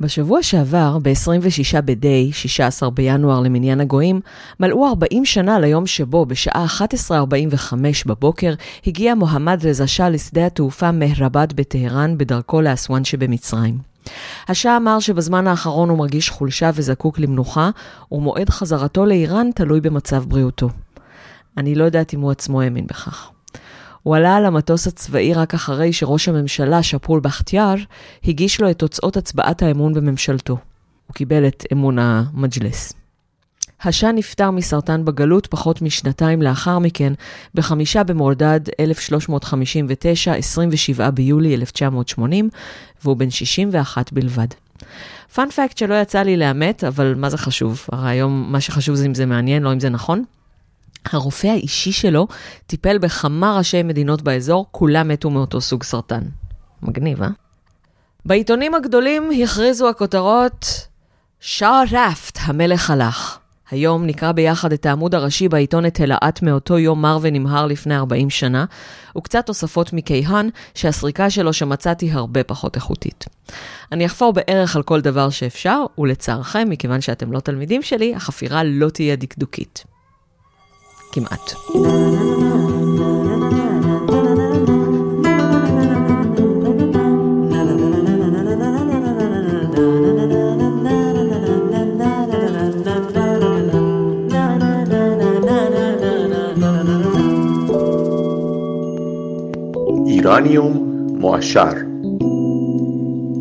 בשבוע שעבר, ב-26 בדי, 16 בינואר למניין הגויים, מלאו 40 שנה ליום שבו, בשעה 11:45 בבוקר, הגיע מוחמד רזה שאה לשדה התעופה מהרבד בטהרן בדרכו לאסואן שבמצרים. השאה אמר שבזמן האחרון הוא מרגיש חולשה וזקוק למנוחה, ומועד חזרתו לאיראן תלוי במצב בריאותו. אני לא יודעת אם הוא עצמו האמין בכך. הוא עלה על המטוס הצבאי רק אחרי שראש הממשלה, שפול בכתיאר, הגיש לו את תוצאות הצבעת האמון בממשלתו. הוא קיבל את אמון המג'לס. השאה נפטר מסרטן בגלות פחות משנתיים לאחר מכן, בחמישה במורדד 1359, 27 ביולי 1980, והוא בן 61 בלבד. פאנפקט שלא יצא לי לאמת, אבל מה זה חשוב? הרי היום מה שחשוב זה אם זה מעניין, לא אם זה נכון. הרופא האישי שלו טיפל בכמה ראשי מדינות באזור, כולם מתו מאותו סוג סרטן. מגניב, אה? בעיתונים הגדולים הכריזו הכותרות, שער ראפט, המלך הלך. היום נקרא ביחד את העמוד הראשי בעיתון את הלהט מאותו יום מר ונמהר לפני 40 שנה, וקצת תוספות מכיהן, שהסריקה שלו שמצאתי הרבה פחות איכותית. אני אחפור בערך על כל דבר שאפשר, ולצערכם, מכיוון שאתם לא תלמידים שלי, החפירה לא תהיה דקדוקית. כמעט. איראניום מועשר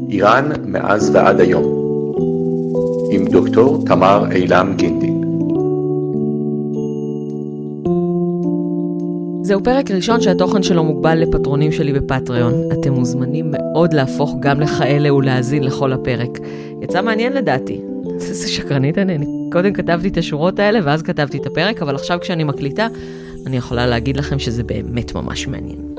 איראן מאז ועד היום עם דוקטור תמר אילם גינדי זהו פרק ראשון שהתוכן שלו מוגבל לפטרונים שלי בפטריון. אתם מוזמנים מאוד להפוך גם לכאלה ולהאזין לכל הפרק. יצא מעניין לדעתי. איזה שקרנית אני. קודם כתבתי את השורות האלה ואז כתבתי את הפרק, אבל עכשיו כשאני מקליטה, אני יכולה להגיד לכם שזה באמת ממש מעניין.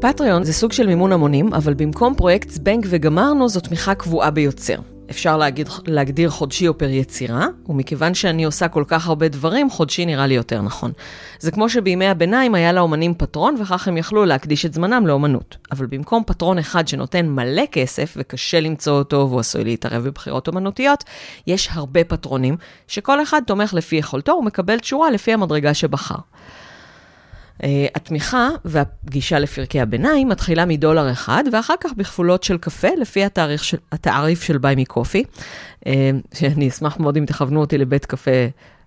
פטריון זה סוג של מימון המונים, אבל במקום פרויקט זבנג וגמרנו, זו תמיכה קבועה ביוצר. אפשר להגיד, להגדיר חודשי או פר יצירה, ומכיוון שאני עושה כל כך הרבה דברים, חודשי נראה לי יותר נכון. זה כמו שבימי הביניים היה לאומנים פטרון, וכך הם יכלו להקדיש את זמנם לאומנות. אבל במקום פטרון אחד שנותן מלא כסף, וקשה למצוא אותו והוא עשוי להתערב בבחירות אומנותיות, יש הרבה פטרונים, שכל אחד תומך לפי יכולתו ומקבל תשורה לפי המדרגה שבחר. Uh, התמיכה והגישה לפרקי הביניים מתחילה מדולר אחד, ואחר כך בכפולות של קפה, לפי התאריך של, התעריף של ביי מקופי, uh, שאני אשמח מאוד אם תכוונו אותי לבית קפה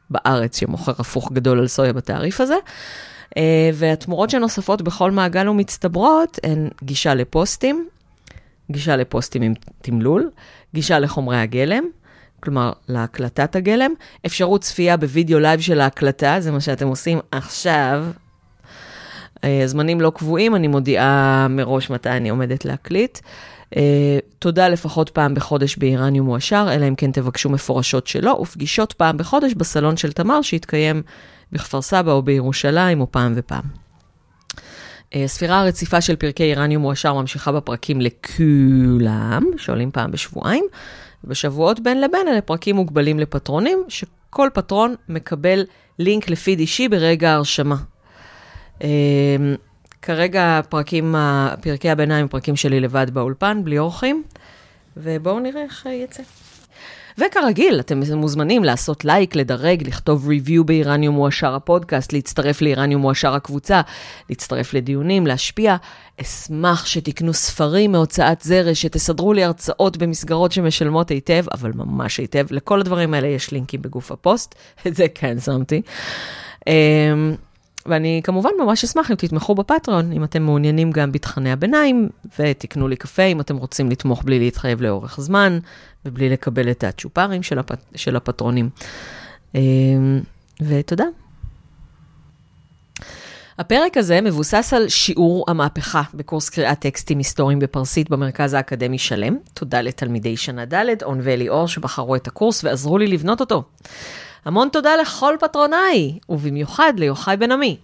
בארץ שמוכר הפוך גדול על סויה בתעריף הזה. Uh, והתמורות שנוספות בכל מעגל ומצטברות הן גישה לפוסטים, גישה לפוסטים עם תמלול, גישה לחומרי הגלם, כלומר, להקלטת הגלם, אפשרות צפייה בווידאו live של ההקלטה, זה מה שאתם עושים עכשיו, אה, זמנים לא קבועים, אני מודיעה מראש מתי אני עומדת להקליט. אה, תודה לפחות פעם בחודש באיראניום מועשר, אלא אם כן תבקשו מפורשות שלא, ופגישות פעם בחודש בסלון של תמר, שיתקיים בכפר סבא או בירושלים, או פעם ופעם. Uh, ספירה הרציפה של פרקי איראניום מועשר ממשיכה בפרקים לכולם, שעולים פעם בשבועיים. בשבועות בין לבין אלה פרקים מוגבלים לפטרונים, שכל פטרון מקבל לינק לפיד אישי ברגע ההרשמה. אמ, כרגע הפרקים, פרקי הביניים, פרקים שלי לבד באולפן, בלי אורחים, ובואו נראה איך יצא. וכרגיל, אתם מוזמנים לעשות לייק, לדרג, לכתוב review באיראניום מועשר הפודקאסט, להצטרף לאיראניום מועשר הקבוצה, להצטרף לדיונים, להשפיע. אשמח שתקנו ספרים מהוצאת זרש, שתסדרו לי הרצאות במסגרות שמשלמות היטב, אבל ממש היטב. לכל הדברים האלה יש לינקים בגוף הפוסט, את זה כן שמתי. ואני כמובן ממש אשמח אם תתמכו בפטריון, אם אתם מעוניינים גם בתכני הביניים, ותקנו לי קפה אם אתם רוצים לתמוך בלי להתחייב לאורך זמן, ובלי לקבל את הצ'ופרים של, הפ... של הפטרונים. אמ, ותודה. הפרק הזה מבוסס על שיעור המהפכה בקורס קריאת טקסטים היסטוריים בפרסית במרכז האקדמי שלם. תודה לתלמידי שנה ד', און ואלי אור, שבחרו את הקורס ועזרו לי לבנות אותו. המון תודה לכל פטרונאי, ובמיוחד ליוחאי בן עמי.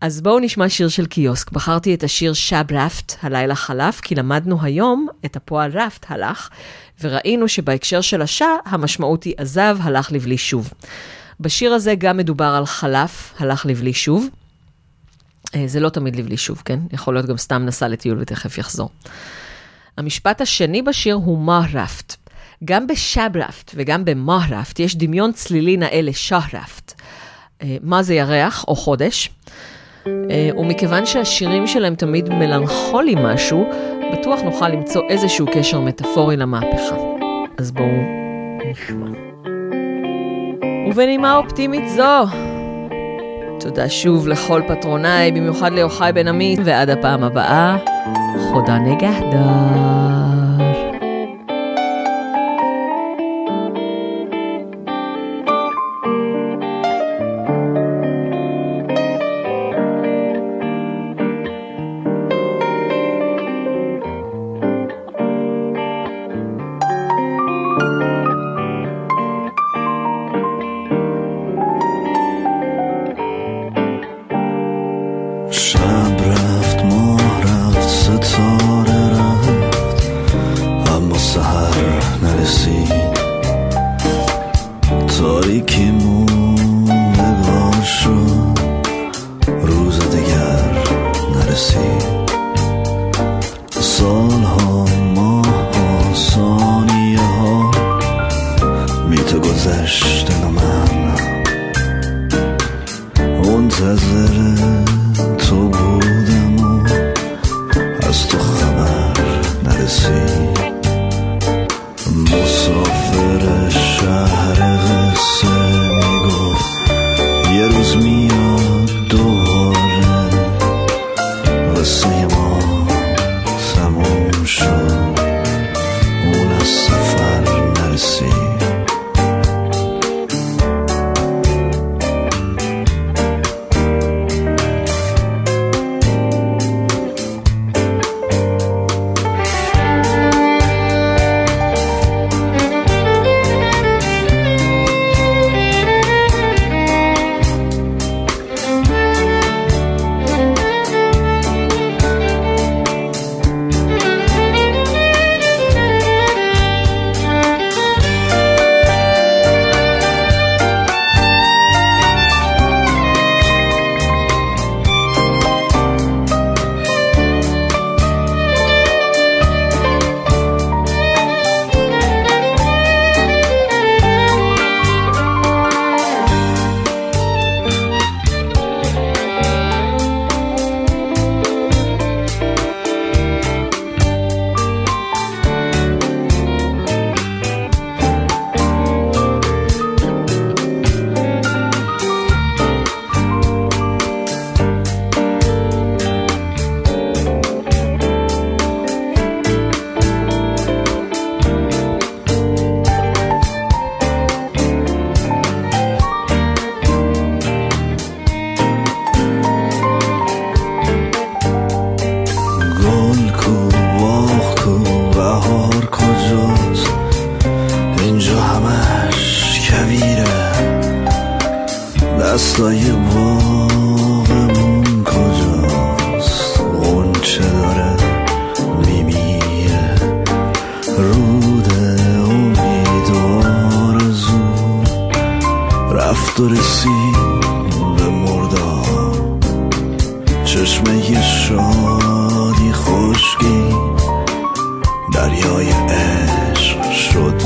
אז בואו נשמע שיר של קיוסק. בחרתי את השיר שב רפט, הלילה חלף, כי למדנו היום את הפועל רפט, הלך, וראינו שבהקשר של השעה, המשמעות היא עזב, הלך לבלי שוב. בשיר הזה גם מדובר על חלף, הלך לבלי שוב. אה, זה לא תמיד לבלי שוב, כן? יכול להיות גם סתם נסע לטיול ותכף יחזור. המשפט השני בשיר הוא מה רפט. גם בשברפט וגם במהרפט יש דמיון צלילי נאה לשהרפט. אה, מה זה ירח או חודש? אה, ומכיוון שהשירים שלהם תמיד מלנכוליים משהו, בטוח נוכל למצוא איזשהו קשר מטאפורי למהפכה. אז בואו נשמע. ובנימה אופטימית זו, תודה שוב לכל פטרוניי, במיוחד ליוחאי בן עמי, ועד הפעם הבאה, חודה 说。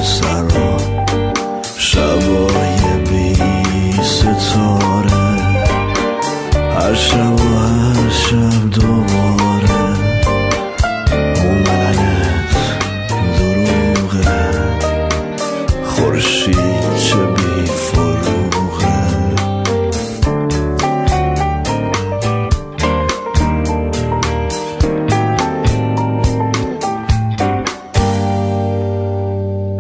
sorrow.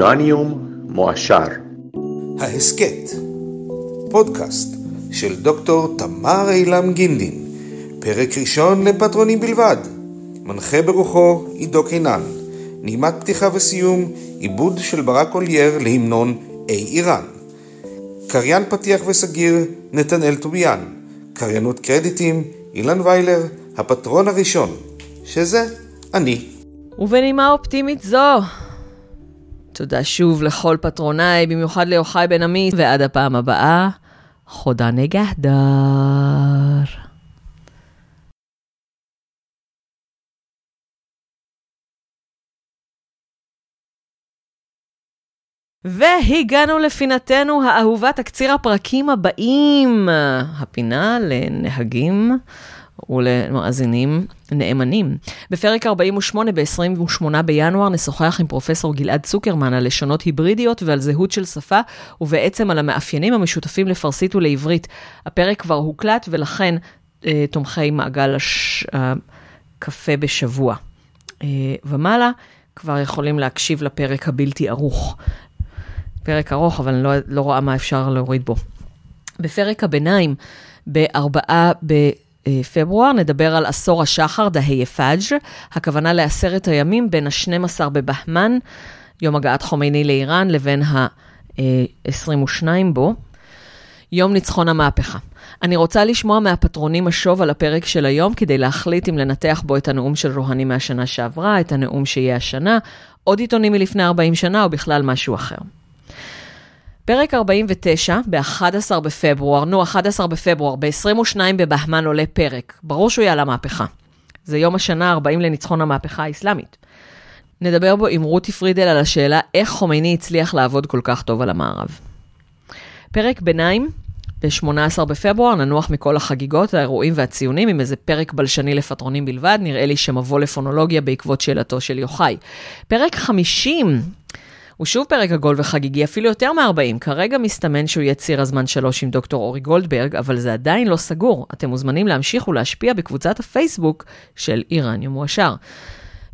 איראניום מועשר. ההסכת, פודקאסט של דוקטור תמר אילם גינדין, פרק ראשון לפטרונים בלבד, מנחה ברוחו עידו קינן, נעימת פתיחה וסיום, עיבוד של ברק אולייר להמנון אי איראן. קריין פתיח וסגיר, נתנאל טוביאן. קריינות קרדיטים, אילן ויילר, הפטרון הראשון, שזה אני. ובנימה אופטימית זו, תודה שוב לכל פטרונאי, במיוחד ליוחאי בן עמית, ועד הפעם הבאה, חודה נגהדר. והגענו לפינתנו האהובה, תקציר הפרקים הבאים. הפינה לנהגים ולמאזינים נאמנים. בפרק 48 ב-28 בינואר נשוחח עם פרופסור גלעד צוקרמן על לשונות היברידיות ועל זהות של שפה, ובעצם על המאפיינים המשותפים לפרסית ולעברית. הפרק כבר הוקלט ולכן אה, תומכי מעגל הש... הקפה בשבוע אה, ומעלה כבר יכולים להקשיב לפרק הבלתי ערוך. פרק ארוך, אבל אני לא, לא רואה מה אפשר להוריד בו. בפרק הביניים, בארבעה בפברואר, נדבר על עשור השחר, דהי פאג', הכוונה לעשרת הימים בין ה-12 בבהמן, יום הגעת חומייני לאיראן, לבין ה-22 בו, יום ניצחון המהפכה. אני רוצה לשמוע מהפטרונים השוב על הפרק של היום, כדי להחליט אם לנתח בו את הנאום של רוהני מהשנה שעברה, את הנאום שיהיה השנה, עוד עיתונים מלפני 40 שנה, או בכלל משהו אחר. פרק 49, ב-11 בפברואר, נו, 11 בפברואר, ב-22 בבהמן עולה פרק. ברור שהוא יהיה על המהפכה. זה יום השנה ה-40 לניצחון המהפכה האסלאמית. נדבר בו עם רותי פרידל על השאלה איך חומייני הצליח לעבוד כל כך טוב על המערב. פרק ביניים, ב-18 בפברואר, ננוח מכל החגיגות, האירועים והציונים עם איזה פרק בלשני לפטרונים בלבד, נראה לי שמבוא לפונולוגיה בעקבות שאלתו של יוחאי. פרק 50, הוא שוב פרק עגול וחגיגי, אפילו יותר מ-40. כרגע מסתמן שהוא יהיה ציר הזמן שלוש עם דוקטור אורי גולדברג, אבל זה עדיין לא סגור. אתם מוזמנים להמשיך ולהשפיע בקבוצת הפייסבוק של איראניום מועשר.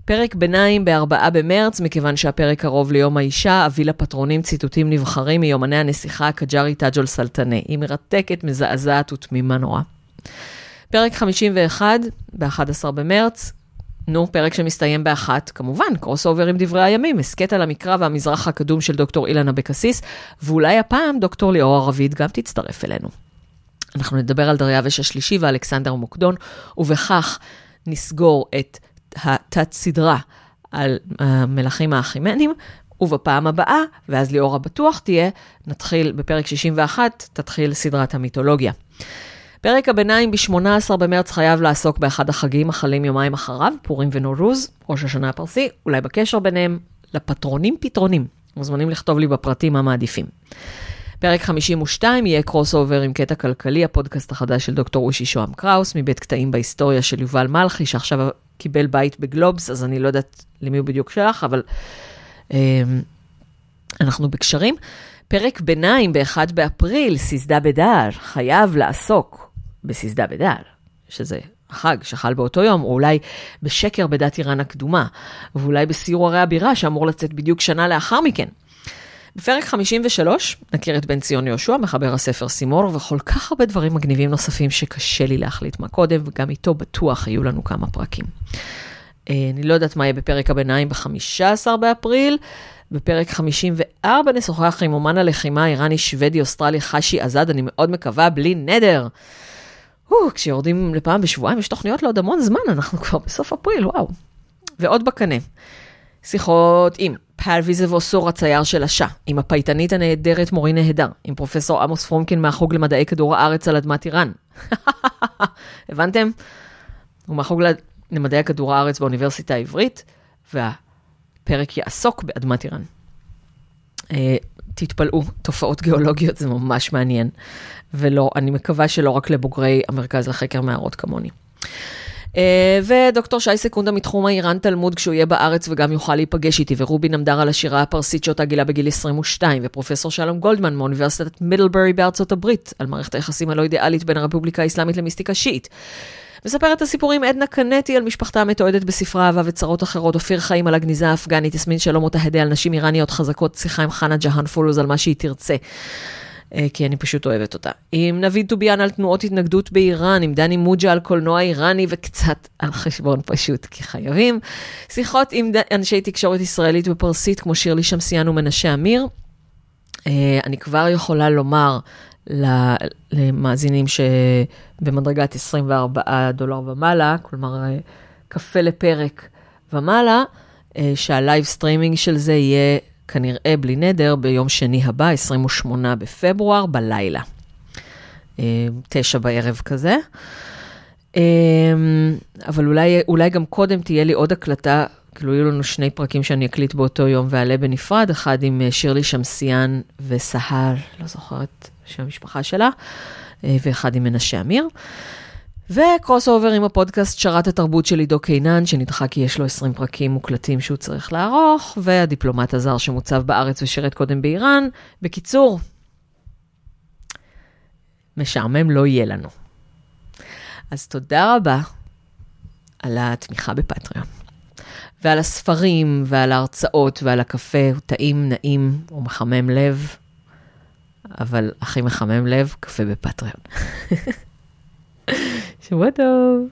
פרק ביניים ב-4 במרץ, מכיוון שהפרק קרוב ליום האישה, אביא לפטרונים ציטוטים נבחרים מיומני הנסיכה הקג'ארי טאג'ול סלטנה. היא מרתקת, מזעזעת ותמימה נורא. פרק 51, ב-11 במרץ, נו, פרק שמסתיים באחת, כמובן, crossover עם דברי הימים, הסכת על המקרא והמזרח הקדום של דוקטור אילן אבקסיס, ואולי הפעם דוקטור ליאור ערבית גם תצטרף אלינו. אנחנו נדבר על דריווש השלישי ואלכסנדר מוקדון, ובכך נסגור את התת-סדרה על המלכים האחימנים, ובפעם הבאה, ואז ליאור בטוח תהיה, נתחיל בפרק 61, תתחיל סדרת המיתולוגיה. פרק הביניים ב-18 במרץ חייב לעסוק באחד החגים החלים יומיים אחריו, פורים ונורוז, ראש השנה הפרסי, אולי בקשר ביניהם לפטרונים פתרונים. מוזמנים לכתוב לי בפרטים מה מעדיפים. פרק 52 יהיה crossover עם קטע כלכלי, הפודקאסט החדש של דוקטור אושי שוהם קראוס, מבית קטעים בהיסטוריה של יובל מלכי, שעכשיו קיבל בית בגלובס, אז אני לא יודעת למי הוא בדיוק שלח, אבל אה, אנחנו בקשרים. פרק ביניים ב-1 באפריל, סיסדה בדל, חייב לעסוק בסיסדה בדל, שזה החג שחל באותו יום, או אולי בשקר בדת איראן הקדומה, ואולי בסיור ערי הבירה שאמור לצאת בדיוק שנה לאחר מכן. בפרק 53 נכיר את בן ציון יהושע, מחבר הספר סימור, וכל כך הרבה דברים מגניבים נוספים שקשה לי להחליט מה קודם, וגם איתו בטוח יהיו לנו כמה פרקים. אה, אני לא יודעת מה יהיה בפרק הביניים ב-15 באפריל. בפרק 54 נשוחח עם אומן הלחימה האיראני שוודי אוסטרלי חשי עזד, אני מאוד מקווה, בלי נדר. כשיורדים לפעם בשבועיים יש תוכניות לעוד המון זמן, אנחנו כבר בסוף אפריל, וואו. ועוד בקנה. שיחות עם פרוויז ואוסור הצייר של השעה, עם הפייטנית הנהדרת מורין נהדר, עם פרופסור עמוס פרומקין מהחוג למדעי כדור הארץ על אדמת איראן. הבנתם? הוא מהחוג למדעי כדור הארץ באוניברסיטה העברית, והפרק יעסוק באדמת איראן. אה, תתפלאו, תופעות גיאולוגיות זה ממש מעניין. ולא, אני מקווה שלא רק לבוגרי המרכז לחקר מערות כמוני. Uh, ודוקטור שי סקונדה מתחום האיראן תלמוד כשהוא יהיה בארץ וגם יוכל להיפגש איתי, ורובי נמדר על השירה הפרסית שאותה גילה בגיל 22, ופרופסור שלום גולדמן מאוניברסיטת מידלברי בארצות הברית, על מערכת היחסים הלא אידיאלית בין הרפובליקה האסלאמית למיסטיקה שיעית. מספרת את הסיפורים עדנה קנטי על משפחתה המתועדת בספרה אהבה וצרות אחרות, אופיר חיים על הגניזה האפגנית, יסמין שלום אותהדה על נשים איראניות חזקות, שיחה עם חנה ג'האן פולוז על מה שהיא תרצה. אה, כי אני פשוט אוהבת אותה. עם נביד טוביאן על תנועות התנגדות באיראן, עם דני מוג'ה על קולנוע איראני וקצת על חשבון פשוט, כי חייבים. שיחות עם אנשי תקשורת ישראלית בפרסית, כמו שירלי שמסיאן ומנשה אמיר. אה, אני כבר יכולה לומר למאזינים שבמדרגת 24 דולר ומעלה, כלומר אה, קפה לפרק ומעלה, שה live streaming של זה יהיה כנראה בלי נדר, ביום שני הבא, 28 בפברואר, בלילה. אה, תשע בערב כזה. אה, אבל אולי, אולי גם קודם תהיה לי עוד הקלטה, כאילו יהיו לנו שני פרקים שאני אקליט באותו יום ואעלה בנפרד, אחד עם אה, שירלי שמסיאן וסהר, לא זוכרת שם המשפחה שלה, ואחד עם מנשה אמיר. ו crossover עם הפודקאסט שרת התרבות של עידו קינן, שנדחה כי יש לו 20 פרקים מוקלטים שהוא צריך לערוך, והדיפלומט הזר שמוצב בארץ ושירת קודם באיראן. בקיצור, משעמם לא יהיה לנו. אז תודה רבה על התמיכה בפטריון, ועל הספרים, ועל ההרצאות, ועל הקפה, הוא טעים, נעים, הוא מחמם לב, אבל הכי מחמם לב, קפה בפטריון. שבוע טוב.